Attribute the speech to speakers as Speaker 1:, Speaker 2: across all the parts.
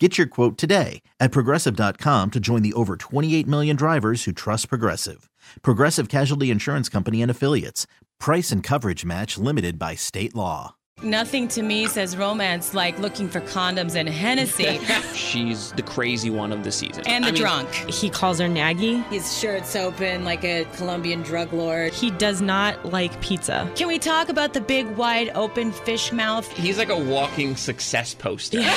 Speaker 1: Get your quote today at progressive.com to join the over 28 million drivers who trust Progressive. Progressive Casualty Insurance Company and Affiliates. Price and coverage match limited by state law.
Speaker 2: Nothing to me says romance like looking for condoms and Hennessy
Speaker 3: She's the crazy one of the season.
Speaker 2: and the
Speaker 3: I mean,
Speaker 2: drunk.
Speaker 4: He calls her Naggy.
Speaker 2: His shirt's open like a Colombian drug lord.
Speaker 4: He does not like pizza.
Speaker 2: Can we talk about the big, wide open fish mouth?
Speaker 3: He's like a walking success poster.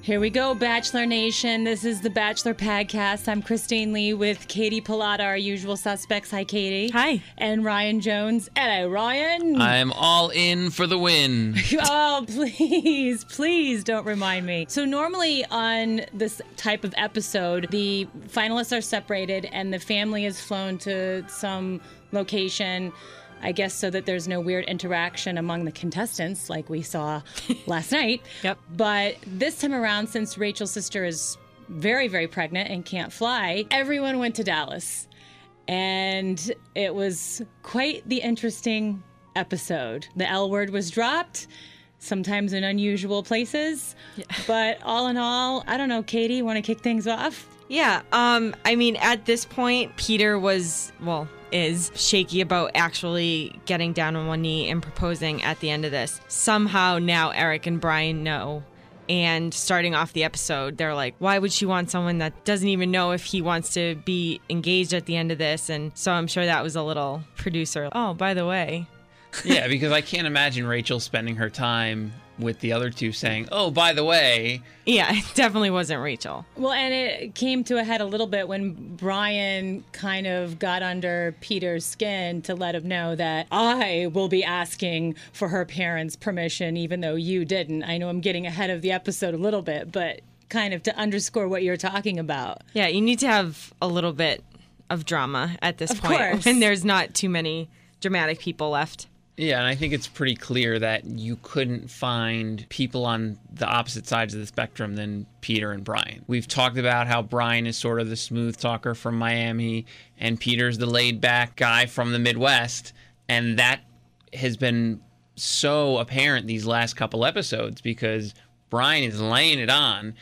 Speaker 2: Here we go, Bachelor Nation. This is the Bachelor Podcast. I'm Christine Lee with Katie Pilata, our usual suspects. Hi, Katie.
Speaker 4: Hi.
Speaker 2: And Ryan Jones. Hello, Ryan.
Speaker 3: I'm all in for the win.
Speaker 2: oh, please, please don't remind me. So, normally on this type of episode, the finalists are separated and the family is flown to some location. I guess so that there's no weird interaction among the contestants like we saw last night.
Speaker 4: Yep.
Speaker 2: But this time around, since Rachel's sister is very, very pregnant and can't fly, everyone went to Dallas. And it was quite the interesting episode. The L word was dropped, sometimes in unusual places. But all in all, I don't know, Katie, want to kick things off?
Speaker 4: Yeah. Um. I mean, at this point, Peter was well is shaky about actually getting down on one knee and proposing at the end of this. Somehow now Eric and Brian know. And starting off the episode, they're like, why would she want someone that doesn't even know if he wants to be engaged at the end of this? And so I'm sure that was a little producer. Oh, by the way,
Speaker 3: yeah, because I can't imagine Rachel spending her time with the other two saying, "Oh, by the way,
Speaker 4: yeah, it definitely wasn't Rachel.
Speaker 2: Well, and it came to a head a little bit when Brian kind of got under Peter's skin to let him know that I will be asking for her parents' permission, even though you didn't. I know I'm getting ahead of the episode a little bit, but kind of to underscore what you're talking about.
Speaker 4: Yeah, you need to have a little bit of drama at this
Speaker 2: Of
Speaker 4: point
Speaker 2: course.
Speaker 4: when there's not too many dramatic people left.
Speaker 3: Yeah, and I think it's pretty clear that you couldn't find people on the opposite sides of the spectrum than Peter and Brian. We've talked about how Brian is sort of the smooth talker from Miami, and Peter's the laid back guy from the Midwest. And that has been so apparent these last couple episodes because Brian is laying it on.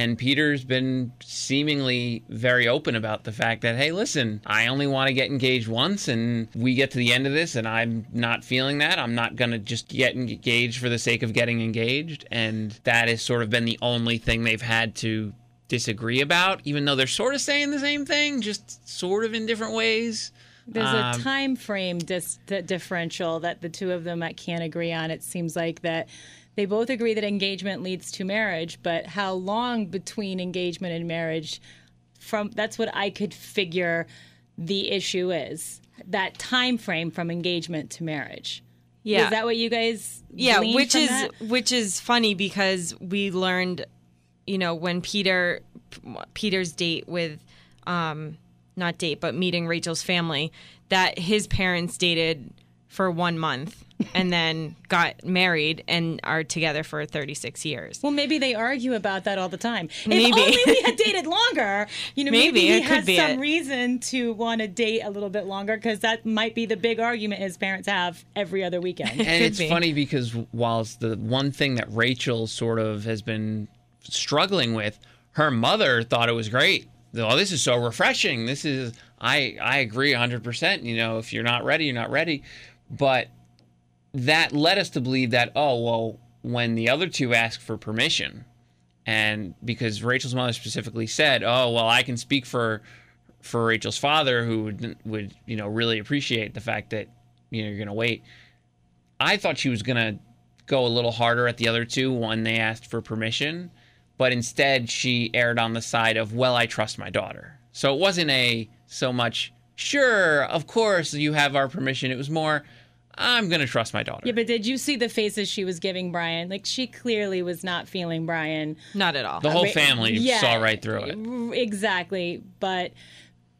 Speaker 3: And Peter's been seemingly very open about the fact that, hey, listen, I only want to get engaged once, and we get to the end of this, and I'm not feeling that. I'm not going to just get engaged for the sake of getting engaged. And that has sort of been the only thing they've had to disagree about, even though they're sort of saying the same thing, just sort of in different ways.
Speaker 2: There's
Speaker 3: Um,
Speaker 2: a time frame dis- differential that the two of them can't agree on. It seems like that they both agree that engagement leads to marriage, but how long between engagement and marriage? From that's what I could figure the issue is that time frame from engagement to marriage.
Speaker 4: Yeah.
Speaker 2: is that what you guys?
Speaker 4: Yeah, which is
Speaker 2: that?
Speaker 4: which is funny because we learned, you know, when Peter Peter's date with um not date, but meeting Rachel's family, that his parents dated for 1 month and then got married and are together for 36 years.
Speaker 2: Well, maybe they argue about that all the time.
Speaker 4: Maybe.
Speaker 2: If only we had dated longer, you know, maybe,
Speaker 4: Maybe,
Speaker 2: he
Speaker 4: it
Speaker 2: has some
Speaker 4: it.
Speaker 2: reason to want to date a little bit longer because that might be the big argument his parents have every other weekend.
Speaker 3: and it's
Speaker 4: be.
Speaker 3: funny because whilst the one thing that Rachel sort of has been struggling with, her mother thought it was great. Oh, this is so refreshing. This is I I agree 100%. You know, if you're not ready, you're not ready. But that led us to believe that oh, well, when the other two asked for permission and because Rachel's mother specifically said, "Oh, well, I can speak for for Rachel's father who would would, you know, really appreciate the fact that you know, you're going to wait." I thought she was gonna go a little harder at the other two when they asked for permission, but instead she erred on the side of, well, I trust my daughter. So it wasn't a so much, sure, of course you have our permission. It was more, I'm gonna trust my daughter.
Speaker 2: Yeah, but did you see the faces she was giving Brian? Like she clearly was not feeling Brian.
Speaker 4: Not at all.
Speaker 3: the whole family
Speaker 2: Yeah,
Speaker 3: saw right through it.
Speaker 2: Exactly, but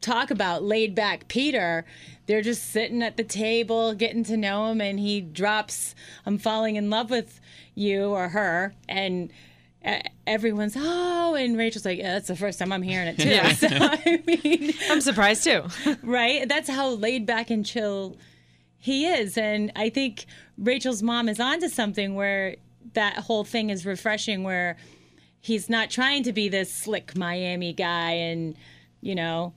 Speaker 2: talk about laid back Peter, they're just sitting at the table getting to know him, and he drops, I'm falling in love with you or her. And uh, everyone's, oh, and Rachel's like, yeah, that's the first time I'm hearing it too. So, I mean,
Speaker 4: I'm surprised too.
Speaker 2: right? That's how laid back and chill he is. And I think Rachel's mom is onto something where that whole thing is refreshing, where he's not trying to be this slick Miami guy and, you know,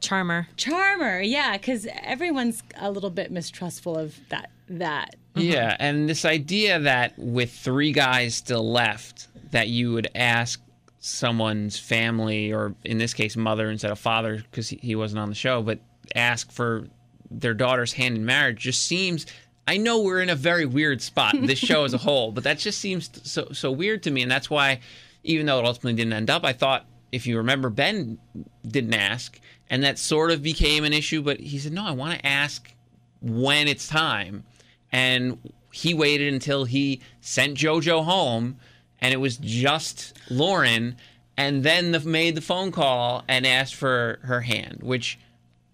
Speaker 4: Charmer.
Speaker 2: charmer. Yeah, because everyone's a little bit mistrustful of that. That.
Speaker 3: Yeah, and this idea that with three guys still left, that you would ask someone's family, or in this case, mother instead of father, because he, he wasn't on the show, but ask for their daughter's hand in marriage just seems. I know we're in a very weird spot, this show as a whole, but that just seems so so weird to me, and that's why, even though it ultimately didn't end up, I thought if you remember, Ben didn't ask, and that sort of became an issue. But he said, "No, I want to ask when it's time," and he waited until he sent JoJo home, and it was just Lauren, and then the, made the phone call and asked for her hand, which.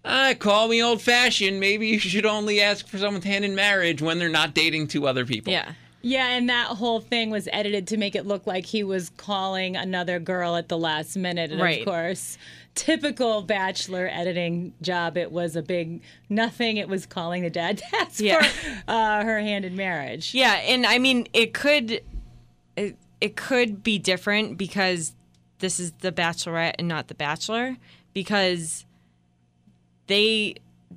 Speaker 3: Uh, call me old fashioned. Maybe you should only ask for someone's hand in marriage when they're not dating two other people.
Speaker 4: Yeah.
Speaker 2: Yeah, and that whole thing was edited to make it look like he was calling another girl at the last minute. And
Speaker 4: Right.
Speaker 2: of course, typical bachelor editing job. It was a big nothing. It was calling the dad to ask
Speaker 4: Yeah.
Speaker 2: for uh, her hand in marriage.
Speaker 4: Yeah, and I mean it could it, it could be different because this is the bachelorette and not the bachelor because they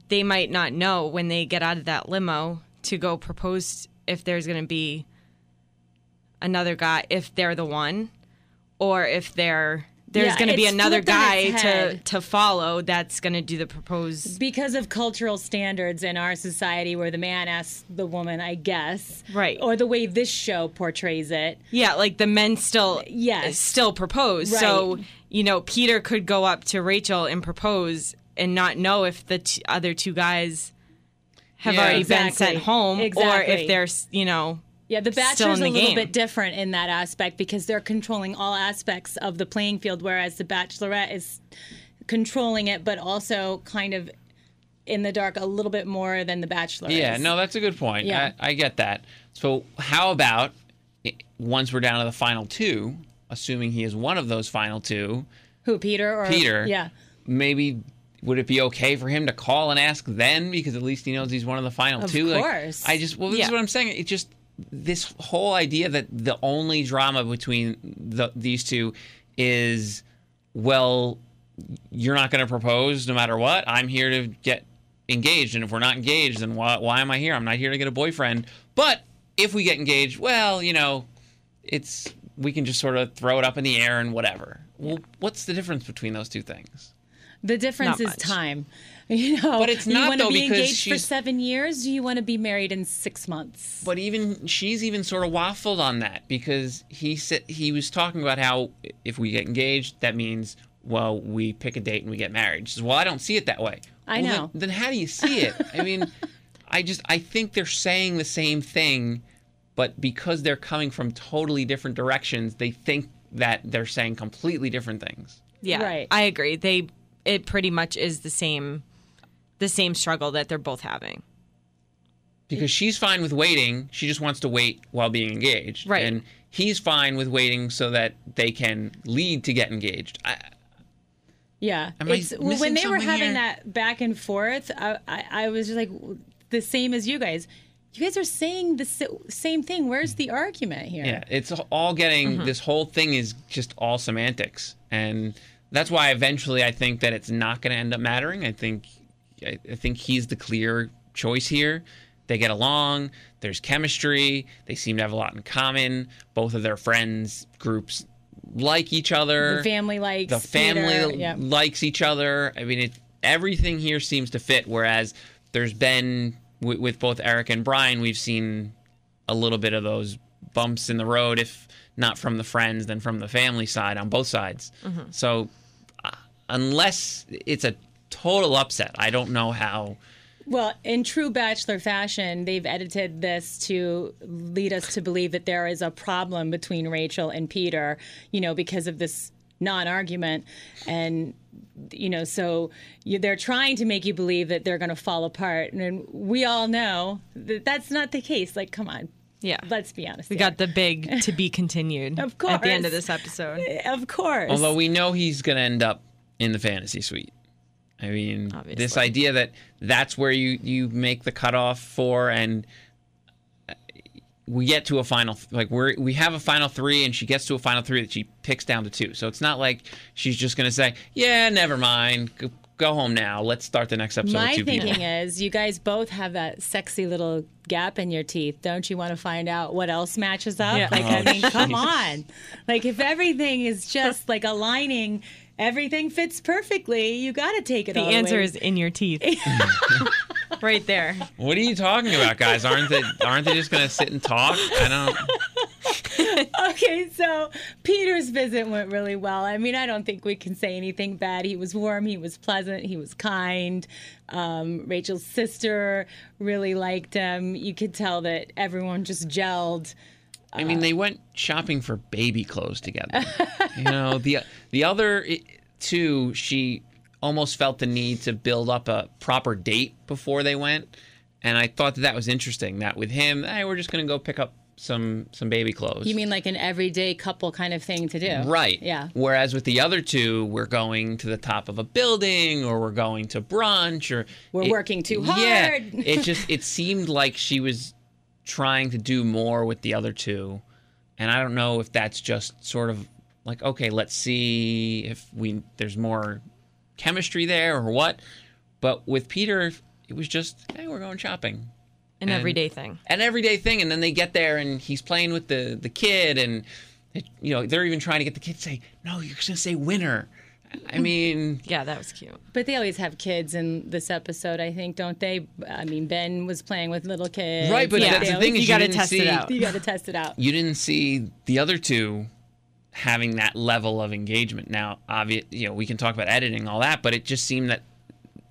Speaker 4: they might not know when they get out of that limo to go propose if there's going to be another guy if they're the one or if they're there's
Speaker 2: Yeah,
Speaker 4: going to be another guy to to follow that's going to do the propose
Speaker 2: Because of cultural standards in our society where the man asks the woman, I guess.
Speaker 4: Right.
Speaker 2: Or the way this show portrays it.
Speaker 4: Yeah, like the men still
Speaker 2: Yes.
Speaker 4: still propose. So, you know, Peter could go up to Rachel and propose and not know if the t- other two guys have
Speaker 3: Yeah.
Speaker 4: already been sent home or
Speaker 2: Exactly.
Speaker 4: if they're, you know,
Speaker 2: Yeah, the
Speaker 4: Still
Speaker 2: Bachelor's
Speaker 4: in
Speaker 2: a
Speaker 4: the
Speaker 2: little
Speaker 4: game.
Speaker 2: bit different in that aspect because they're controlling all aspects of the playing field, whereas the Bachelorette is controlling it, but also kind of in the dark a little bit more than the Bachelor
Speaker 3: Yeah,
Speaker 2: is.
Speaker 3: no, that's a good point.
Speaker 2: Yeah.
Speaker 3: I, I get that. So, how about eh, once we're down to the final two, assuming he is one of those final two,
Speaker 2: Who, Peter or
Speaker 3: Peter?
Speaker 2: Yeah.
Speaker 3: maybe would it be okay for him to call and ask then because at least he knows he's one of the final
Speaker 2: Of
Speaker 3: two? Of
Speaker 2: course.
Speaker 3: I just well, this is what I'm saying. It just this whole idea that the only drama between the, these two is well, you're not going to propose no matter what. I'm here to get engaged, and if we're not engaged, then why, why am I here? I'm not here to get a boyfriend. But if we get engaged, well, you know, it's we can just sort of throw it up in the air and whatever. Well, what's the difference between those two things?
Speaker 2: The difference is time. You know,
Speaker 3: But it's
Speaker 2: you
Speaker 3: not,
Speaker 2: want to
Speaker 3: though,
Speaker 2: be
Speaker 3: because
Speaker 2: engaged for seven years. Do you want to be married in six months?
Speaker 3: But even she's even sort of waffled on that because he said he was talking about how if we get engaged, that means well we pick a date and we get married. She says, well, I don't see it that way.
Speaker 2: I
Speaker 3: Well,
Speaker 2: know.
Speaker 3: Then, then how do you see it? I mean, I just I think they're saying the same thing, but because they're coming from totally different directions, they think that they're saying completely different things.
Speaker 4: yeah.
Speaker 2: Right.
Speaker 4: I agree. They it pretty much is the same the same struggle that they're both having.
Speaker 3: because she's fine with waiting. She just wants to wait while being engaged.
Speaker 4: Right.
Speaker 3: And he's fine with waiting so that they can lead to get engaged. I,
Speaker 2: Yeah,
Speaker 3: Am
Speaker 2: it's
Speaker 3: missing
Speaker 2: when they were having
Speaker 3: here?
Speaker 2: that back and forth. I, I, I was just like the same as you guys. You guys are saying the same thing. Where's the argument here?
Speaker 3: yeah, it's all getting
Speaker 2: Mm-hmm.
Speaker 3: this whole thing is just all semantics, and that's why eventually I think that it's not going to end up mattering. I think I, I think he's the clear choice here. They get along. There's chemistry. They seem to have a lot in common. Both of their friends groups like each other.
Speaker 2: The family likes
Speaker 3: the family.
Speaker 2: Yeah.
Speaker 3: likes each other. I mean, it, everything here seems to fit. Whereas there's been with, with both Eric and Brian, we've seen a little bit of those bumps in the road, if not from the friends, then from the family side on both sides.
Speaker 2: Mm-hmm.
Speaker 3: So unless it's a total upset, I don't know how.
Speaker 2: Well, in true Bachelor fashion, they've edited this to lead us to believe that there is a problem between Rachel and Peter, you know, because of this non-argument, and you know, so you, they're trying to make you believe that they're going to fall apart, and we all know that that's not the case. Like, come on,
Speaker 4: Yeah.
Speaker 2: let's be honest.
Speaker 4: we
Speaker 2: here.
Speaker 4: got the big to be continued
Speaker 2: Of course.
Speaker 4: at the end of this episode.
Speaker 2: of course.
Speaker 3: Although we know he's going to end up in the fantasy suite. I mean, this idea that that's where you you make the cutoff for, and uh, we get to a final like we're we have a final three, and she gets to a final three that she picks down to two. So it's not like she's just going to say, "Yeah, never mind, go, go home now. Let's start the next episode."
Speaker 2: My
Speaker 3: with two
Speaker 2: thinking
Speaker 3: people.
Speaker 2: is, you guys both have that sexy little gap in your teeth. Don't you want to find out what else matches up?
Speaker 4: Yeah.
Speaker 2: Like,
Speaker 3: Oh,
Speaker 2: I mean, come on. Like, if everything is just like aligning, everything fits perfectly. You got to take it.
Speaker 4: The
Speaker 2: all
Speaker 4: answer
Speaker 2: away.
Speaker 4: is in your teeth. right there.
Speaker 3: What are you talking about, guys? Aren't they aren't they just going to sit and talk? I don't.
Speaker 2: okay. So Peter's visit went really well. I mean, I don't think we can say anything bad. He was warm. He was pleasant. He was kind. Um, Rachel's sister really liked him. You could tell that everyone just gelled.
Speaker 3: I mean, uh-huh. they went shopping for baby clothes together. you know, the the other two, she almost felt the need to build up a proper date before they went, and I thought that that was interesting. That with him, hey, we're just gonna go pick up some some baby clothes.
Speaker 2: You mean like an everyday couple kind of thing to do?
Speaker 3: Right.
Speaker 2: Yeah.
Speaker 3: Whereas with the other two, we're going to the top of a building or we're going to brunch or
Speaker 2: We're working too hard. Yeah.
Speaker 3: it just it seemed like she was trying to do more with the other two. And I don't know if that's just sort of like, okay, let's see if we there's more chemistry there or what. But with Peter, it was just, hey, we're going shopping
Speaker 4: An
Speaker 3: And-
Speaker 4: everyday thing.
Speaker 3: an everyday thing and then they get there and he's playing with the the kid and it, you know they're even trying to get the kid to say no you're just gonna say winner i mean
Speaker 4: Yeah, that was cute.
Speaker 2: But they always have kids in this episode, I think, don't they? I mean, Ben was playing with little kids.
Speaker 3: right but
Speaker 4: Yeah.
Speaker 3: that's
Speaker 2: They
Speaker 3: the thing is
Speaker 4: you,
Speaker 3: you,
Speaker 4: gotta
Speaker 3: didn't
Speaker 4: test it out.
Speaker 2: You got to test it out.
Speaker 3: you didn't see the other two having that level of engagement now obvious you know we can talk about editing and all that but it just seemed that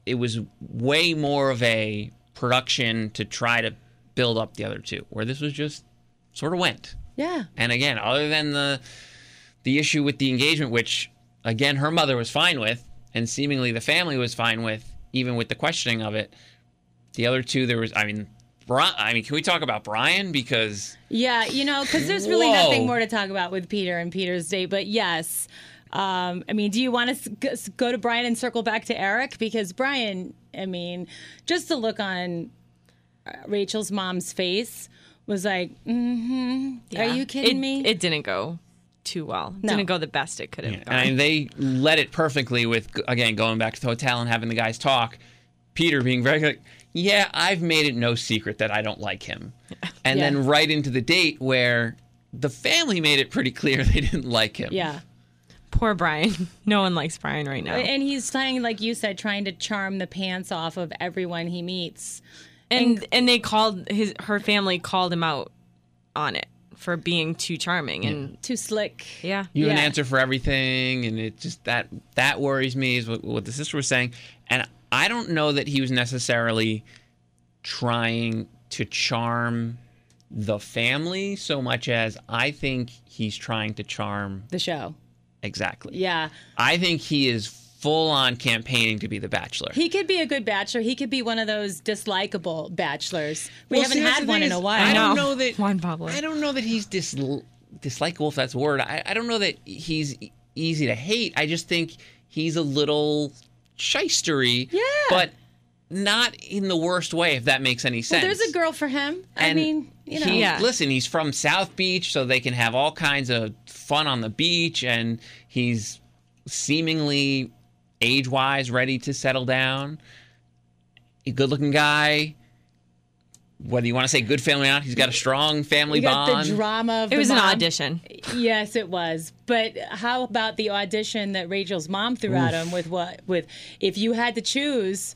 Speaker 3: it was way more of a production to try to build up the other two where this was just sort of went
Speaker 2: Yeah.
Speaker 3: And again, other than the the issue with the engagement, which again her mother was fine with, and seemingly the family was fine with, even with the questioning of it, the other two there was. I mean, Bri- I mean, can we talk about Brian because
Speaker 2: Yeah, you know, because there's really
Speaker 3: Whoa.
Speaker 2: nothing more to talk about with Peter and Peter's date. But yes, um, I mean, do you want to go to Brian and circle back to Eric? Because Brian, I mean, just the look on uh, Rachel's mom's face was like, mm-hmm. Are you kidding
Speaker 4: It-
Speaker 2: me?
Speaker 4: It didn't go too well.
Speaker 2: No.
Speaker 4: Didn't go the best it could have gone.
Speaker 3: and they let it perfectly with again going back to the hotel and having the guys talk. Peter being very like, yeah, I've made it no secret that I don't like him, and
Speaker 2: Yeah.
Speaker 3: then right into the date where the family made it pretty clear they didn't like him.
Speaker 2: yeah.
Speaker 4: Poor Brian. No one likes Brian right now.
Speaker 2: And he's trying, like you said, trying to charm the pants off of everyone he meets.
Speaker 4: and and they called his her family called him out on it for being too charming and
Speaker 2: Too slick.
Speaker 4: yeah.
Speaker 3: you have an answer for everything and it just that that worries me is what, what the sister was saying and i don't know that he was necessarily trying to charm the family so much as i think he's trying to charm
Speaker 2: The show.
Speaker 3: exactly
Speaker 2: Yeah.
Speaker 3: i think he is full on campaigning to be the bachelor
Speaker 2: He could be a good bachelor. He could be one of those dislikable bachelors. We
Speaker 3: Well,
Speaker 2: haven't
Speaker 3: see,
Speaker 2: had one
Speaker 3: thing
Speaker 2: in a while.
Speaker 3: I don't
Speaker 4: know.
Speaker 3: know that
Speaker 4: Juan Pablo.
Speaker 3: I don't know that he's dis dislikable if that's a word. I, I don't know that he's e- easy to hate. I just think he's a little shystery.
Speaker 2: Yeah.
Speaker 3: But not in the worst way, if that makes any sense.
Speaker 2: There's a girl for him. I
Speaker 3: And
Speaker 2: mean, you know.
Speaker 3: he-
Speaker 4: Yeah.
Speaker 3: listen, he's from South Beach, so they can have all kinds of fun on the beach, and he's seemingly age-wise ready to settle down. A good-looking guy. Whether you want to say good family or not, he's got a strong family
Speaker 2: We got
Speaker 3: bond.
Speaker 2: the drama of
Speaker 4: It
Speaker 2: the
Speaker 4: was an audition.
Speaker 2: Yes, it was. But how about the audition that Rachel's mom threw at him with what? With if you had to choose,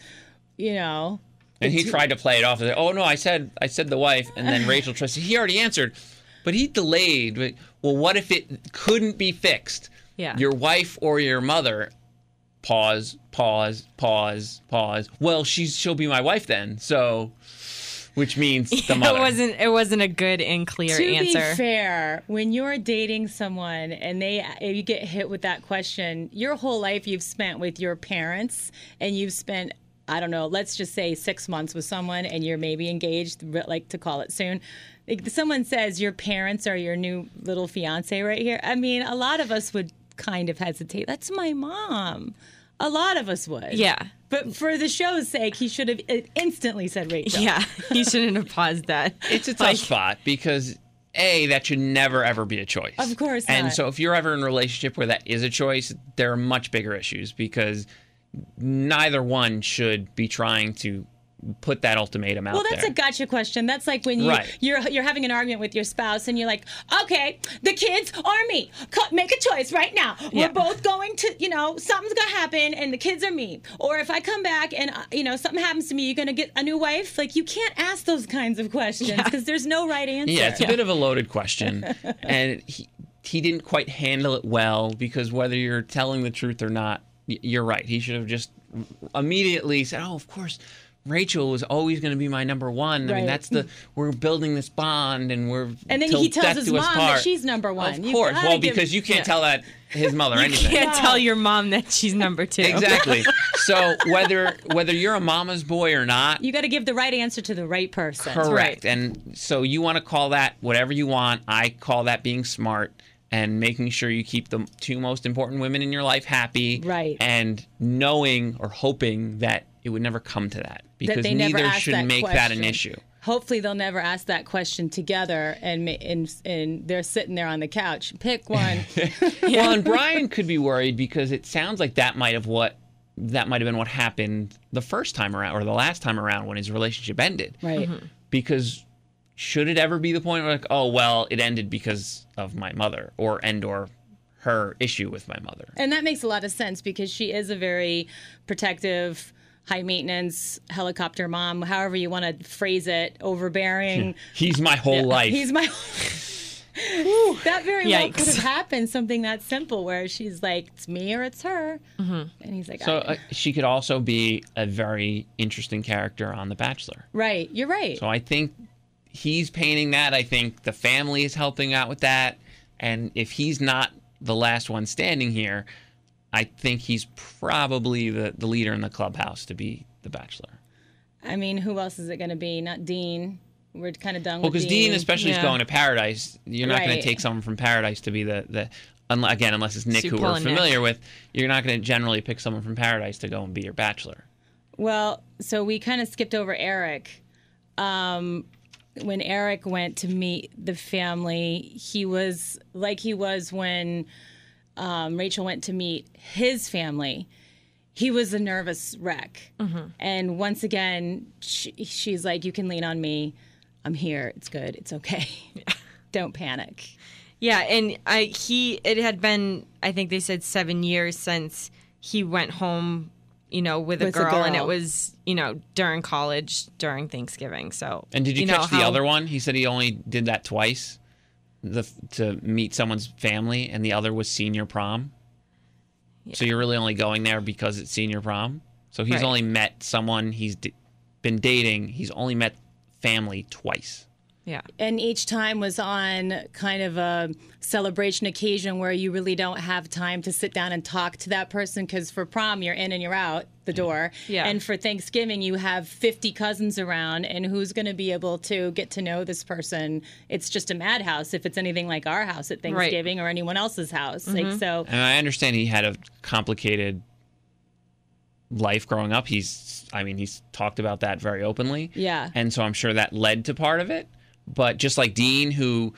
Speaker 2: you know,
Speaker 3: and he tried to play it off as, oh no, I said I said the wife, and then Rachel tries. He already answered, but he delayed. Well, what if it couldn't be fixed?
Speaker 4: Yeah.
Speaker 3: Your wife or your mother. Pause. Pause. Pause. Pause. Well, she's she'll be my wife then. So, which means the mother.
Speaker 4: it wasn't. It wasn't a good and clear
Speaker 2: to
Speaker 4: answer.
Speaker 2: be fair, when you're dating someone and they you get hit with that question, your whole life you've spent with your parents and you've spent I don't know, let's just say 6 months with someone and you're maybe engaged, like to call it soon. Like, someone says your parents are your new little fiance right here. I mean, a lot of us would kind of hesitate. That's my mom. A lot of us would.
Speaker 4: Yeah.
Speaker 2: But for the show's sake, he should have uh, instantly said Rachel.
Speaker 4: Yeah, he shouldn't have paused that.
Speaker 3: It's a tough
Speaker 4: Like-
Speaker 3: spot because a that should never ever be a choice.
Speaker 2: Of course
Speaker 3: And
Speaker 2: not.
Speaker 3: so if you're ever in a relationship where that is a choice, there are much bigger issues because neither one should be trying to put that ultimatum out
Speaker 2: Well, that's
Speaker 3: there.
Speaker 2: a gotcha question. That's like when you
Speaker 3: Right.
Speaker 2: you're you're having an argument with your spouse and you're like, okay, the kids or me. Make a choice right now. We're both going to, you know, something's gonna happen, and the kids are me. Or if I come back and uh, you know something happens to me, you're gonna get a new wife. Like you can't ask those kinds of questions because there's no right answer.
Speaker 3: Yeah, it's a bit of a loaded question, and he he didn't quite handle it well because whether you're telling the truth or not, you're right. He should have just immediately said, "Oh, of course." Rachel was always going to be my number one. I
Speaker 2: Right.
Speaker 3: mean, that's the we're building this bond, and we're
Speaker 2: And then he tells his mom that she's number one.
Speaker 3: Of course, well,
Speaker 2: give-
Speaker 3: because you can't tell that his mother
Speaker 4: You
Speaker 3: anything.
Speaker 4: can't tell your mom that she's number two.
Speaker 3: Exactly. so whether whether you're a mama's boy or not,
Speaker 2: You got to give the right answer to the right person.
Speaker 3: Correct. And so you want to call that whatever you want. I call that being smart and making sure you keep the two most important women in your life happy.
Speaker 2: Right.
Speaker 3: And knowing or hoping that it would never come to that because
Speaker 2: they never
Speaker 3: neither should
Speaker 2: that
Speaker 3: make that an issue.
Speaker 2: Hopefully, they'll never ask that question together, and and and they're sitting there on the couch. Pick one.
Speaker 3: Well, and Brian could be worried because it sounds like that might have what that might have been what happened the first time around or the last time around when his relationship ended.
Speaker 2: right. Mm-hmm.
Speaker 3: because should it ever be the point where like oh well it ended because of my mother or and or her issue with my mother
Speaker 2: And that makes a lot of sense because she is a very protective, high maintenance helicopter mom, however you want to phrase it, overbearing.
Speaker 3: he's my whole life
Speaker 2: He's my. Whole... that very well could have happened. Something that simple where she's like, "It's me or it's her," and he's like,
Speaker 3: so
Speaker 2: "I-"
Speaker 3: uh, she could also be a very interesting character on the bachelor
Speaker 2: "Right, you're right."
Speaker 3: so i think he's painting that i think the family is helping out with that and if he's not the last one standing here i think he's probably the, the leader in the clubhouse to be the bachelor
Speaker 2: I mean, who else is it going to be? Not Dean. We're kind of done
Speaker 3: Well, because Dean, especially, is going to Paradise. You're not going to take someone from Paradise to be the the. unle- Again, unless it's Nick,
Speaker 4: So
Speaker 3: who we're
Speaker 4: pulling Nick.
Speaker 3: familiar with, you're not going to generally pick someone from Paradise to go and be your bachelor.
Speaker 2: Well, so we kind of skipped over Eric. Um, when Eric went to meet the family, he was like he was when um, Rachel went to meet his family. He was a nervous wreck. And once again, she, she's like, You can lean on me. I'm here. It's good. It's okay. Don't panic.
Speaker 4: Yeah, and I he it had been I think they said seven years since he went home, you know, with a,
Speaker 2: With a
Speaker 4: girl, and it was you know during college during Thanksgiving. So
Speaker 3: And did you,
Speaker 4: know
Speaker 3: catch the
Speaker 4: how-
Speaker 3: other one? He said he only did that twice, the to meet someone's family, and the other was senior prom. So you're really only going there because it's senior prom. So he's
Speaker 4: Right.
Speaker 3: only met someone he's d- been dating. He's only met family twice.
Speaker 4: Yeah,
Speaker 2: and each time was on kind of a celebration occasion where you really don't have time to sit down and talk to that person because for prom you're in and you're out the mm. door
Speaker 4: Yeah.
Speaker 2: and for thanksgiving you have 50 cousins around and who's going to be able to get to know this person it's just a madhouse if it's anything like our house at thanksgiving or anyone else's house like mm-hmm. so
Speaker 3: And I understand he had a complicated life growing up. He's, I mean, he's talked about that very openly.
Speaker 2: Yeah.
Speaker 3: And so I'm sure that led to part of it. But just like Dean, who,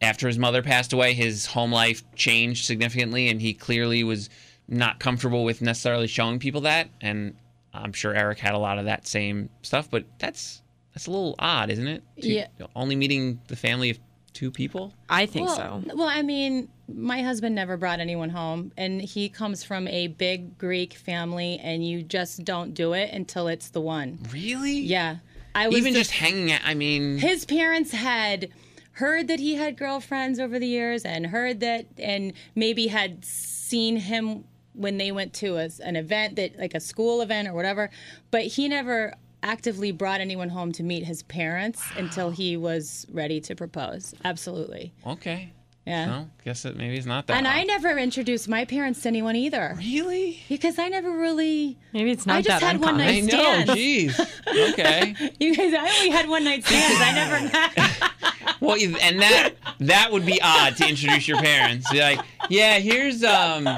Speaker 3: after his mother passed away, his home life changed significantly, and he clearly was not comfortable with necessarily showing people that. And I'm sure Eric had a lot of that same stuff. But that's that's a little odd, isn't it? To-
Speaker 2: Yeah.
Speaker 3: Only meeting the family of two people.
Speaker 4: I think
Speaker 2: well,
Speaker 4: so.
Speaker 2: well, I mean, my husband never brought anyone home, and he comes from a big Greek family, and you just don't do it until it's the one.
Speaker 3: Really?
Speaker 2: Yeah, I was
Speaker 3: Even
Speaker 2: just
Speaker 3: just hanging out. I mean,
Speaker 2: his parents had heard that he had girlfriends over the years and heard that and maybe had seen him when they went to a, an event that like a school event or whatever but he never actively brought anyone home to meet his parents until he was ready to propose. Absolutely.
Speaker 3: Okay.
Speaker 2: Yeah.
Speaker 3: Well, guess that maybe it's not that.
Speaker 2: and I never introduced my parents to anyone either
Speaker 3: really.
Speaker 2: because I never really.
Speaker 4: Maybe it's not
Speaker 2: I just
Speaker 4: that
Speaker 2: had one
Speaker 4: uncommon.
Speaker 3: I
Speaker 2: night
Speaker 3: know.
Speaker 2: stands.
Speaker 3: Jeez. Okay.
Speaker 2: You guys, I only had one night stands. I never met.
Speaker 3: Well, you- and that that would be odd to introduce your parents. Be like, yeah, here's um,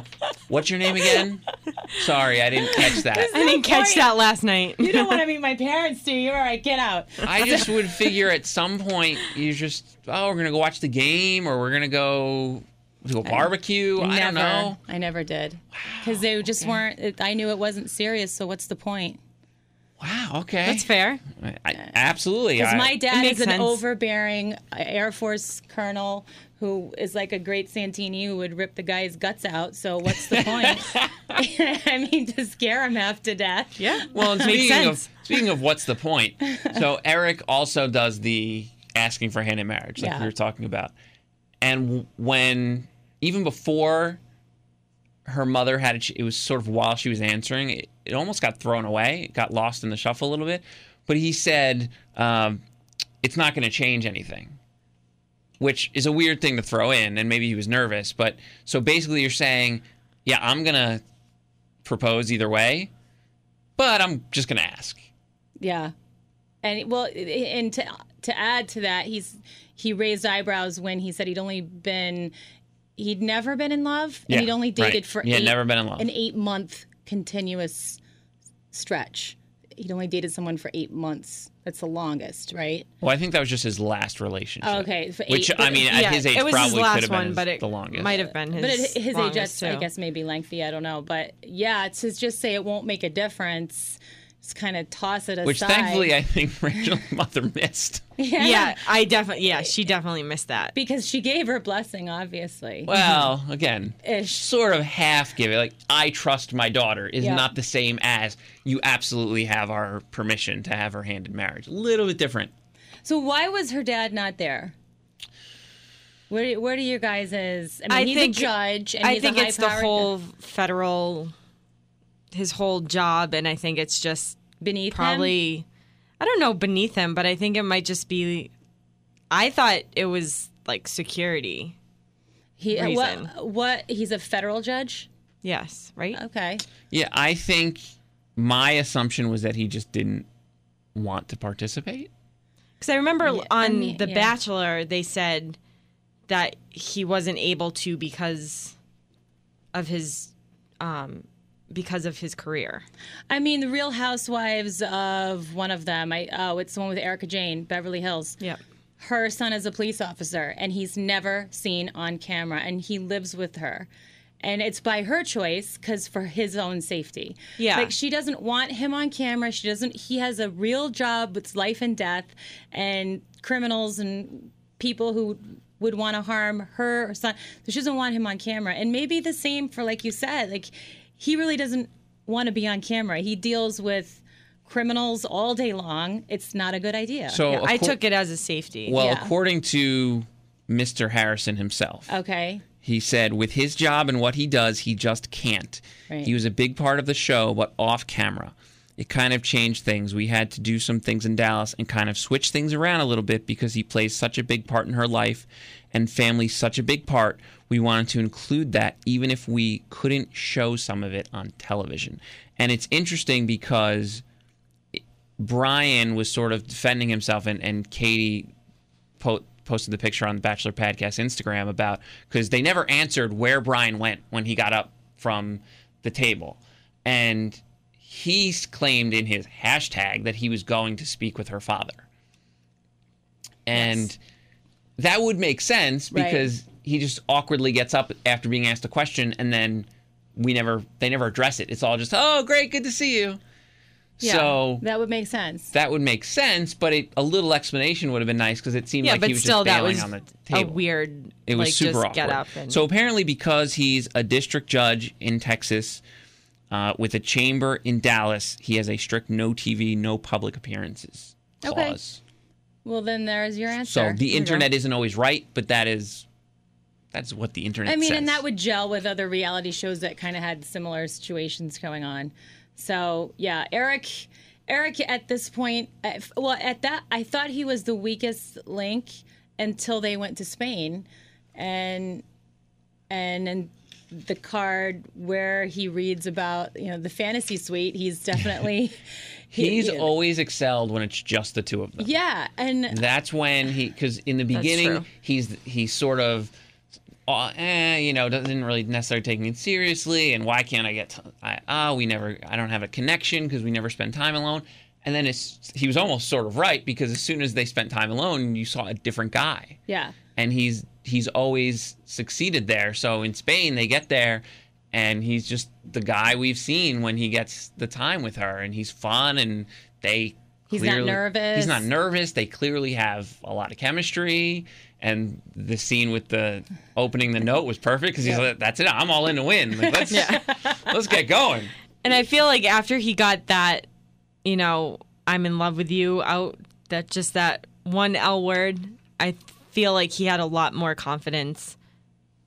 Speaker 3: what's your name again? Sorry, I didn't catch that.
Speaker 4: I didn't catch
Speaker 2: point.
Speaker 4: that last night.
Speaker 2: You don't want to meet my parents, do you? All right, get out.
Speaker 3: I just would figure at some point you just oh we're gonna go watch the game or we're gonna go to a barbecue. I don't
Speaker 2: never,
Speaker 3: know.
Speaker 2: I never did because they just weren't. It, I knew it wasn't serious. So what's the point?
Speaker 3: Wow. Okay.
Speaker 4: That's fair.
Speaker 3: I, absolutely.
Speaker 2: Because
Speaker 3: I-
Speaker 2: my dad
Speaker 4: makes
Speaker 2: is an
Speaker 4: sense.
Speaker 2: overbearing uh, Air Force colonel who is like a great Santini who would rip the guy's guts out. So what's the point? I mean, to scare him half to death.
Speaker 4: Yeah.
Speaker 3: Well, speaking of speaking of what's the point? So Eric also does the asking for hand in marriage, like
Speaker 2: Yeah.
Speaker 3: we were talking about. And when even before her mother had it, it was sort of while she was answering, it, it almost got thrown away. It got lost in the shuffle a little bit. But he said, um, "It's not going to change anything." Which is a weird thing to throw in, and maybe he was nervous. But so basically, you're saying, "Yeah, I'm gonna propose either way, but I'm just gonna ask."
Speaker 2: Yeah, and well, and to to add to that, he's he raised eyebrows when he said he'd only been he'd never been in love and
Speaker 3: Yeah,
Speaker 2: he'd only dated
Speaker 3: right.
Speaker 2: for
Speaker 3: He
Speaker 2: eight,
Speaker 3: never been in love.
Speaker 2: an eight month continuous stretch. He'd only dated someone for eight months. That's the longest, right?
Speaker 3: Well, I think that was just his last relationship.
Speaker 2: Oh, okay, for
Speaker 3: Which
Speaker 2: eight-
Speaker 3: I mean, at
Speaker 4: yeah,
Speaker 3: his age,
Speaker 4: it was
Speaker 3: probably
Speaker 4: his last
Speaker 3: could have been
Speaker 4: one,
Speaker 3: his-
Speaker 4: but it
Speaker 3: the longest.
Speaker 4: might have been his.
Speaker 2: But at his age,
Speaker 4: longest,
Speaker 2: I
Speaker 4: too.
Speaker 2: guess maybe lengthy. I don't know, but yeah, to just say it won't make a difference, just kind of toss it aside.
Speaker 3: Which thankfully, I think Rachel's mother missed.
Speaker 4: Yeah, I definitely. Yeah, she definitely missed that.
Speaker 2: because she gave her blessing, obviously.
Speaker 3: Well, again,
Speaker 2: Ish.
Speaker 3: sort of half give it. Like, I trust my daughter is
Speaker 2: Yeah.
Speaker 3: not the same as you absolutely have our permission to have her hand in marriage. A little bit different.
Speaker 2: So why was her dad not there? Where do, where do your guys is? I mean,
Speaker 4: I
Speaker 2: he's
Speaker 4: think-
Speaker 2: a judge, and
Speaker 4: I
Speaker 2: he's
Speaker 4: think
Speaker 2: a
Speaker 4: it's the whole federal, his whole job, and I think it's just
Speaker 2: beneath him?
Speaker 4: probably, I don't know beneath him, but I think it might just be. I thought it was like security.
Speaker 2: He,
Speaker 4: reason.
Speaker 2: what, what? He's a federal judge.
Speaker 4: Yes, right.
Speaker 2: Okay.
Speaker 3: Yeah, I think my assumption was that he just didn't want to participate.
Speaker 4: Because I remember
Speaker 2: Yeah, I
Speaker 4: on
Speaker 2: mean,
Speaker 4: The
Speaker 2: yeah.
Speaker 4: Bachelor, they said that he wasn't able to because of his, um, because of his career.
Speaker 2: I mean, the Real Housewives of one of them. I oh, it's the one with Erika Jayne, Beverly Hills.
Speaker 4: Yeah.
Speaker 2: her son is a police officer and he's never seen on camera and he lives with her and it's by her choice because for his own safety
Speaker 4: Yeah.
Speaker 2: like she doesn't want him on camera she doesn't he has a real job it's life and death and criminals and people who would want to harm her son so she doesn't want him on camera and maybe the same for like you said like he really doesn't want to be on camera he deals with criminals all day long it's not a good idea
Speaker 3: So
Speaker 4: Yeah, I took it as a safety.
Speaker 3: Well,
Speaker 2: Yeah.
Speaker 3: according to Mr. Harrison himself,
Speaker 2: okay
Speaker 3: he said with his job and what he does, he just can't.
Speaker 2: Right.
Speaker 3: He was a big part of the show, but off camera. It kind of changed things. We had to do some things in Dallas and kind of switch things around a little bit because he plays such a big part in her life and family such a big part. We wanted to include that even if we couldn't show some of it on television. And it's interesting because Brian was sort of defending himself, and, and Katie po- posted the picture on the Bachelor Podcast Instagram about because they never answered where Brian went when he got up from the table. And he claimed in his hashtag that he was going to speak with her father. And
Speaker 2: Yes.
Speaker 3: that would make sense
Speaker 2: Right.
Speaker 3: He just awkwardly gets up after being asked a question and then we never they never address it. It's all just, "Oh, great, good to see you."
Speaker 2: Yeah,
Speaker 3: So
Speaker 2: that would make sense.
Speaker 3: that would make sense, but it, a little explanation would have been nice because it seemed
Speaker 4: yeah,
Speaker 3: like he was
Speaker 4: still,
Speaker 3: just
Speaker 4: that
Speaker 3: bailing
Speaker 4: was
Speaker 3: on the
Speaker 4: a
Speaker 3: table.
Speaker 4: weird.
Speaker 3: it was
Speaker 4: like,
Speaker 3: super
Speaker 4: just
Speaker 3: awkward.
Speaker 4: get up and
Speaker 3: So apparently, because he's a district judge in Texas uh, with a chamber in Dallas, he has a strict no TV, no public appearances clause. Okay.
Speaker 2: Well, then there's your answer.
Speaker 3: So the internet isn't always right, but that is that's what the internet.
Speaker 2: I mean,
Speaker 3: says.
Speaker 2: and that would gel with other reality shows that kind of had similar situations going on. So yeah, Eric Eric at this point, uh, well, at that, I thought he was the weakest link until they went to Spain, and and and the card where he reads about you know the fantasy suite. He's definitely
Speaker 3: He's
Speaker 2: he-
Speaker 3: always excelled when it's just the two of them.
Speaker 2: yeah, and
Speaker 3: That's when he, because in the beginning he's he's sort of, uh, eh, you know, doesn't really necessarily taking it seriously, and why can't I get? T- I, oh, we never, I don't have a connection because we never spend time alone. And then it's he was almost sort of right because as soon as they spent time alone, you saw a different guy,
Speaker 2: yeah,
Speaker 3: and he's he's always succeeded there. So in Spain, they get there. And he's just the guy we've seen when he gets the time with her, and he's fun, and they
Speaker 2: He's not nervous.
Speaker 3: He's not nervous. They clearly have a lot of chemistry. And the scene with the opening the note was perfect because he's like, "That's it. I'm all in to win. Like, let's let's get going."
Speaker 4: And I feel like after he got that, you know, I'm in love with you out, that just that one L word, I feel like he had a lot more confidence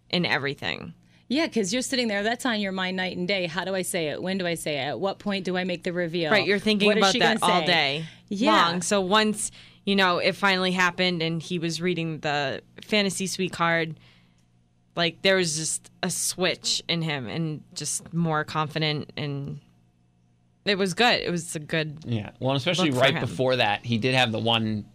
Speaker 4: in everything.
Speaker 2: yeah, because you're sitting there. That's on your mind night and day. How do I say it? When do I say it? At what point do I make the reveal?
Speaker 4: Right, you're thinking
Speaker 2: What is
Speaker 4: about that all day
Speaker 2: Yeah.
Speaker 4: long. So once, you know, it finally happened and he was reading the fantasy suite card, like there was just a switch in him and just more confident and it was good. It was a good
Speaker 3: Yeah. Well, especially right before that, he did have the one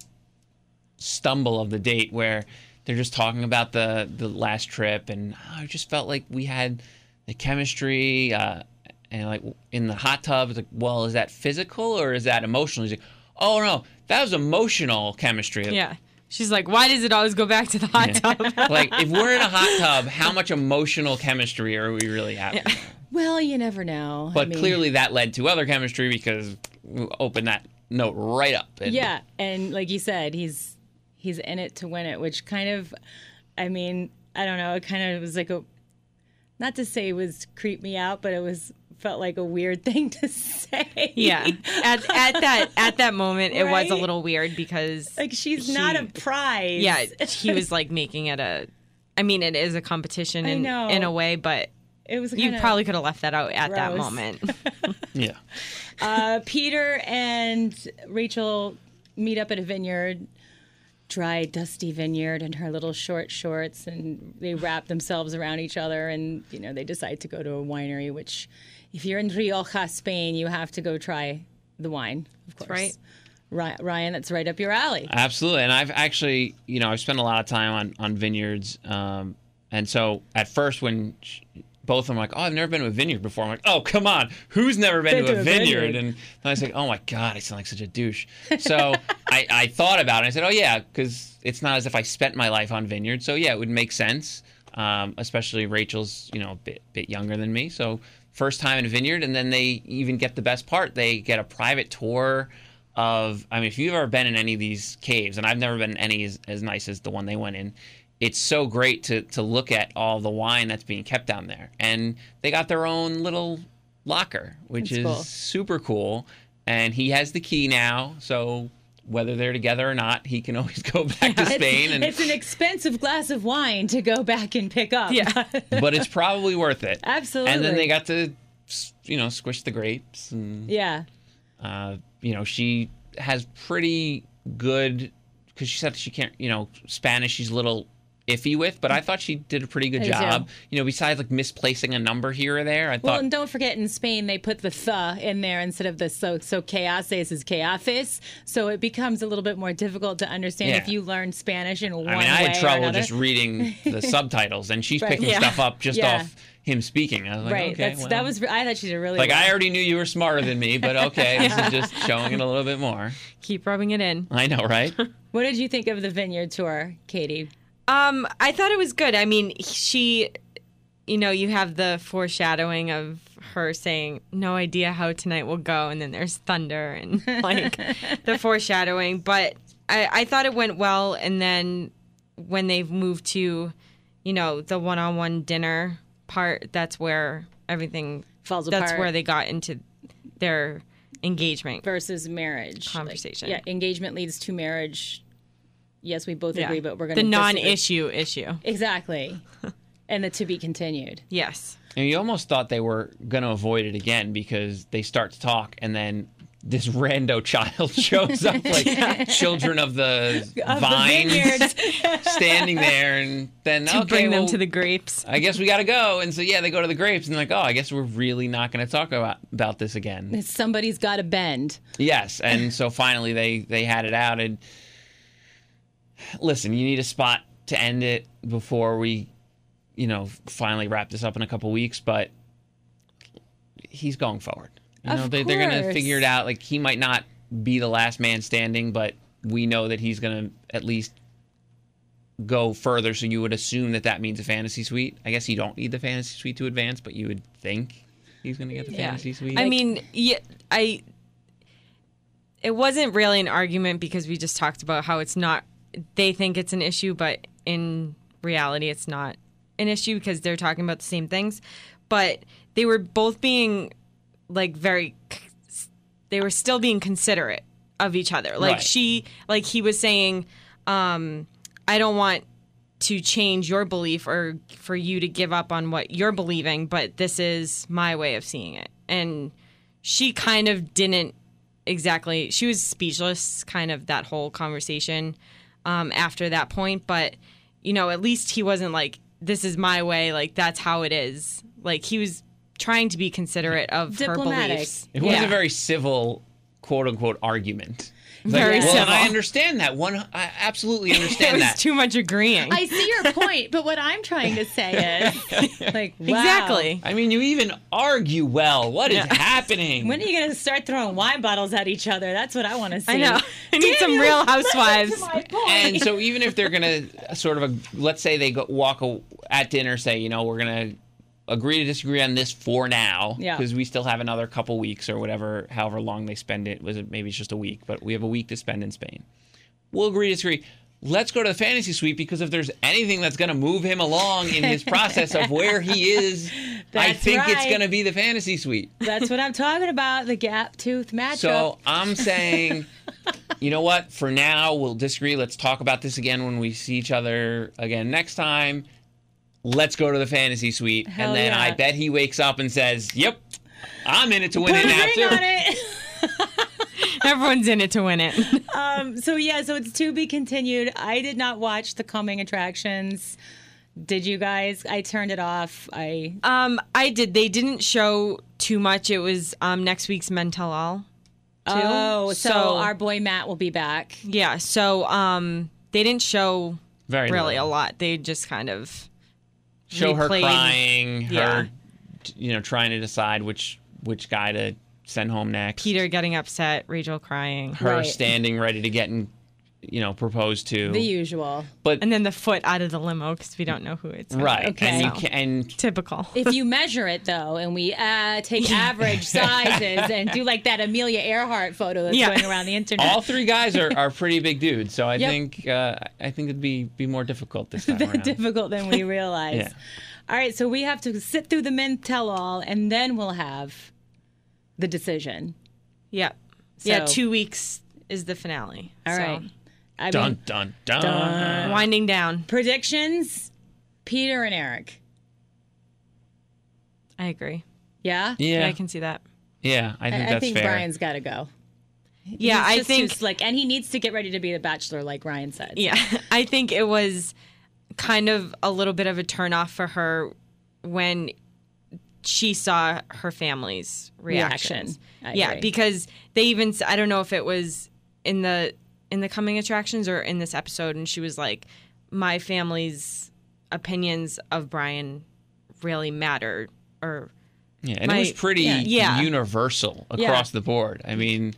Speaker 3: stumble of the date where they're just talking about the the last trip, and oh, I just felt like we had the chemistry, uh, and like in the hot tub. It's like, well, is that physical or is that emotional? He's like, oh no, that was emotional chemistry.
Speaker 4: Yeah. She's like, why does it always go back to the hot tub?
Speaker 3: like if we're in a hot tub, how much emotional chemistry are we really having?
Speaker 2: Well, you never know. I
Speaker 3: But
Speaker 2: mean,
Speaker 3: clearly that led to other chemistry because we opened that note right up. And
Speaker 2: Yeah, and like you said, he's he's in it to win it, which kind of, I mean, I don't know. It kind of was like a, not to say it was creep me out, but it was felt like a weird thing to say.
Speaker 4: yeah. At, at that at that moment, it was a little weird because
Speaker 2: like she's not a prize.
Speaker 4: yeah, he was like making it a. I mean, it is a competition
Speaker 2: I
Speaker 4: in
Speaker 2: know.
Speaker 4: in a way, but
Speaker 2: it was.
Speaker 4: you probably could have left that out at that moment.
Speaker 3: Yeah.
Speaker 2: Uh, Peter and Rachel meet up at a vineyard, dry, dusty vineyard, in her little short shorts, and they wrap themselves around each other, and you know they decide to go to a winery. Which, if you're in Rioja, Spain, you have to go try the wine. Of course,
Speaker 4: right.
Speaker 2: Ryan, that's right up your alley.
Speaker 3: Absolutely, and I've actually, you know, I've spent a lot of time on on vineyards, um, and so at first when sh- both of them are like, "Oh, I've never been to a vineyard before," I'm like, "Oh, come on, who's never been, to, a, vineyard? And then I was like, "Oh my god, I sound like such a douche." So I, I thought about it. I said, "Oh yeah," because it's not as if I spent my life on vineyards. So yeah, it would make sense. Um, especially Rachel's, you know, a bit bit younger than me, so first time in a vineyard, and then they even get the best part. They get a private tour of I mean, if you've ever been in any of these caves, and I've never been in any as, as nice as the one they went in, it's so great to to look at all the wine that's being kept down there. And they got their own little locker, which
Speaker 2: That's
Speaker 3: is
Speaker 2: cool.
Speaker 3: super cool. And he has the key now, so whether they're together or not, he can always go back to
Speaker 2: It's-
Speaker 3: Spain. And
Speaker 2: it's an expensive glass of wine to go back and pick up.
Speaker 4: Yeah.
Speaker 3: but it's probably worth it.
Speaker 2: Absolutely.
Speaker 3: And then they got to, you know, squish the grapes and
Speaker 2: yeah.
Speaker 3: uh, you know, she has pretty good because she said she can't, you know, Spanish. She's a little iffy with, but I thought she did a pretty good
Speaker 2: I do.
Speaker 3: job. You know, besides like misplacing a number here or there, I
Speaker 2: Well,
Speaker 3: thought
Speaker 2: and don't forget in Spain they put the th in there instead of the so so chaoses is chaafes, so it becomes a little bit more difficult to understand
Speaker 3: Yeah.
Speaker 2: if you learn Spanish in one
Speaker 3: I mean, I had trouble just reading the subtitles, and she's
Speaker 2: Right.
Speaker 3: picking
Speaker 4: Yeah.
Speaker 3: stuff up just
Speaker 2: Yeah.
Speaker 3: off him speaking. I was like,
Speaker 2: right.
Speaker 3: okay, well.
Speaker 2: that was I thought she did really
Speaker 3: like
Speaker 2: well.
Speaker 3: I already knew you were smarter than me, but okay, this is just showing it a little bit more.
Speaker 4: Keep rubbing it in.
Speaker 3: I know, right?
Speaker 2: What did you think of the vineyard tour, Katie?
Speaker 4: Um, I thought it was good. I mean, she, you know, you have the foreshadowing of her saying, "No idea how tonight will go," and then there's thunder and like the foreshadowing. But I, I thought it went well. And then when they've moved to, you know, the one-on-one dinner part, that's where everything
Speaker 2: Falls apart.
Speaker 4: That's where they got into their engagement.
Speaker 2: versus marriage Like,
Speaker 4: Conversation.
Speaker 2: yeah, engagement leads to marriage. Yes, we both agree, but we're going to the
Speaker 4: non-issue issue.
Speaker 2: exactly, and the to be continued.
Speaker 4: Yes.
Speaker 3: And you almost thought they were going to avoid it again because they start to talk and then this rando child shows up like children of the
Speaker 2: Of
Speaker 3: vine
Speaker 2: vineyards.
Speaker 3: standing there and then
Speaker 4: to
Speaker 3: okay
Speaker 4: bring them
Speaker 3: well,
Speaker 4: to the grapes.
Speaker 3: I guess we got to go and so yeah they go to the grapes and like oh I guess we're really not going to talk about about this again
Speaker 2: Somebody's got to bend.
Speaker 3: yes and so finally they they had it out and listen you need a spot to end it before we you know finally wrap this up in a couple weeks but he's going forward you
Speaker 2: Of
Speaker 3: know they, they're gonna figure it out like he might not be the last man standing but we know that he's gonna at least go further so you would assume that that means a fantasy suite i guess you don't need the fantasy suite to advance but you would think he's gonna get the
Speaker 4: Yeah.
Speaker 3: fantasy suite
Speaker 4: I mean, yeah, I. It wasn't really an argument because we just talked about how it's not. They think it's an issue, but in reality, it's not an issue because they're talking about the same things. But they were both being like very. They were still being considerate of each other. Like
Speaker 3: Right.
Speaker 4: she, like he was saying, um, I don't want to change your belief or for you to give up on what you're believing, but this is my way of seeing it. And she kind of didn't exactly, she was speechless, kind of that whole conversation um, after that point. But, you know, at least he wasn't like, this is my way, like, that's how it is. Like, he was trying to be considerate of her
Speaker 2: Diplomatic.
Speaker 4: beliefs.
Speaker 3: It was
Speaker 4: Yeah.
Speaker 3: a very civil, quote unquote, argument. It's
Speaker 4: Very
Speaker 3: well, and
Speaker 4: civil.
Speaker 3: I understand that. One, I absolutely
Speaker 4: It
Speaker 3: understand
Speaker 4: was
Speaker 3: that.
Speaker 4: too much agreeing.
Speaker 2: I see your point, but what I'm trying to say is, like, wow.
Speaker 4: Exactly.
Speaker 3: I mean, you even argue well. What is happening?
Speaker 2: When are you going to start throwing wine bottles at each other? That's what I want to see.
Speaker 4: I know. I need some real housewives.
Speaker 3: and so, even if they're gonna sort of, a, let's say they go, walk a, at dinner, say, you know, we're gonna agree to disagree on this for now,
Speaker 2: Yeah.
Speaker 3: because we still have another couple weeks or whatever, however long they spend it. Was it maybe it's just a week, but we have a week to spend in Spain. We'll agree to disagree. Let's go to the fantasy suite because if there's anything that's going to move him along in his process of where he is, I think it's going to be the fantasy suite.
Speaker 2: That's what I'm talking about. The gap tooth matchup.
Speaker 3: So I'm saying, you know what? For now, we'll disagree. Let's talk about this again when we see each other again next time. Let's go to the fantasy suite,
Speaker 2: Hell
Speaker 3: and then
Speaker 2: yeah.
Speaker 3: I bet he wakes up and says, "Yep, I'm in it to win
Speaker 2: Put
Speaker 3: it now too."
Speaker 2: on it.
Speaker 4: Everyone's in it to win it.
Speaker 2: Um, so yeah, so it's to be continued. I did not watch the coming attractions. Did you guys? I turned it off. I
Speaker 4: Um, I did. They didn't show too much. It was um next week's Men Tell All. Too.
Speaker 2: oh, so,
Speaker 4: So-
Speaker 2: our boy Matt will be back.
Speaker 4: Yeah. So um, they didn't show
Speaker 3: Very
Speaker 4: really
Speaker 3: little.
Speaker 4: a lot. They just kind of
Speaker 3: Show her crying,
Speaker 4: Yeah.
Speaker 3: her, you know, trying to decide which which guy to send home next.
Speaker 4: Peter getting upset, Rachel crying,
Speaker 3: her
Speaker 2: Right.
Speaker 3: standing ready to get in, you know, propose to.
Speaker 2: The usual.
Speaker 3: but
Speaker 4: and then the foot out of the limo because we don't know who it's.
Speaker 3: right,
Speaker 2: Okay.
Speaker 3: and you
Speaker 4: So,
Speaker 3: can, and
Speaker 4: typical.
Speaker 2: If you measure it though, and we uh, take average sizes and do like that Amelia Earhart photo that's
Speaker 4: Yeah.
Speaker 2: going around the internet.
Speaker 3: all three guys are, are pretty big dudes, so I
Speaker 2: Yep.
Speaker 3: think uh, I think it'd be be more difficult this time around.
Speaker 2: difficult than we realize.
Speaker 3: Yeah.
Speaker 2: All right, so we have to sit through the men tell all, and then we'll have the decision.
Speaker 4: yeah. Yeah. Two weeks is the finale.
Speaker 2: All
Speaker 4: so,
Speaker 2: right. I
Speaker 3: dun
Speaker 2: mean,
Speaker 3: dun dun.
Speaker 4: Winding down.
Speaker 2: predictions: Peter and Eric.
Speaker 4: I agree.
Speaker 2: Yeah.
Speaker 3: Yeah,
Speaker 4: I can see that.
Speaker 3: yeah, I think
Speaker 2: I, I
Speaker 3: that's
Speaker 2: think
Speaker 3: fair.
Speaker 2: Bryan's got to go.
Speaker 4: Yeah,
Speaker 2: He's
Speaker 4: I
Speaker 2: just
Speaker 4: think
Speaker 2: too slick, and he needs to get ready to be the bachelor, like Ryan said.
Speaker 4: Yeah, I think it was kind of a little bit of a turnoff for her when she saw her family's reactions.
Speaker 2: Reaction. I
Speaker 4: yeah,
Speaker 2: agree.
Speaker 4: because they even I don't know if it was in the in the coming attractions or in this episode and she was like my family's opinions of Bryan really matter or
Speaker 3: Yeah, and
Speaker 4: My-
Speaker 3: it was pretty
Speaker 2: yeah.
Speaker 4: Yeah.
Speaker 3: universal
Speaker 2: Yeah.
Speaker 3: across the board. I mean,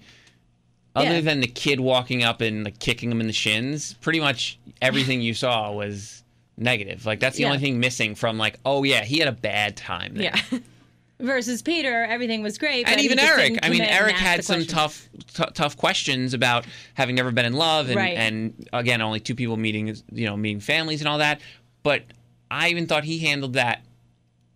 Speaker 3: other
Speaker 2: Yeah.
Speaker 3: than the kid walking up and like kicking him in the shins, pretty much everything you saw was negative. Like that's the
Speaker 2: Yeah.
Speaker 3: only thing missing from like, oh yeah, he had a bad time. There.
Speaker 4: yeah.
Speaker 2: Versus Peter, everything was great.
Speaker 3: and even Eric. I mean, Eric had some tough, t- tough questions about having never been in love, and,
Speaker 2: Right.
Speaker 3: and again, only two people meeting, you know, meeting families and all that. But I even thought he handled that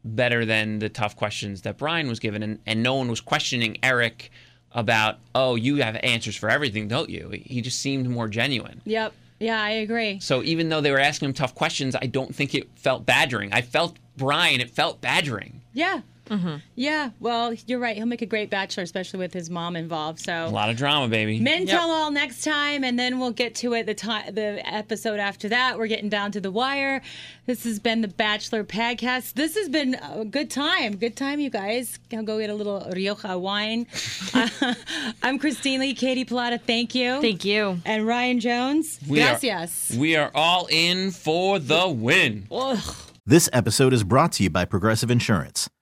Speaker 3: better than the tough questions that Bryan was given, and, and no one was questioning Eric about, oh, you have answers for everything, don't you? He just seemed more genuine.
Speaker 2: Yep. Yeah, I agree.
Speaker 3: So even though they were asking him tough questions, I don't think it felt badgering. I felt Bryan, it felt badgering.
Speaker 2: Yeah. Mm-hmm. Yeah, well, you're right. He'll make a great bachelor, especially with his mom involved. So
Speaker 3: A lot of drama, baby.
Speaker 2: Men tell all next time, and then we'll get to it the time the episode after that. We're getting down to the wire. This has been the Bachelor Podcast. This has been a good time. Good time, you guys. I'll go get a little Rioja wine. I'm Christine Lee, Katie Pilata. Thank you.
Speaker 4: Thank you.
Speaker 2: And Ryan Jones.
Speaker 3: We are- We are all in for the win.
Speaker 2: Ugh.
Speaker 1: This episode is brought to you by Progressive Insurance.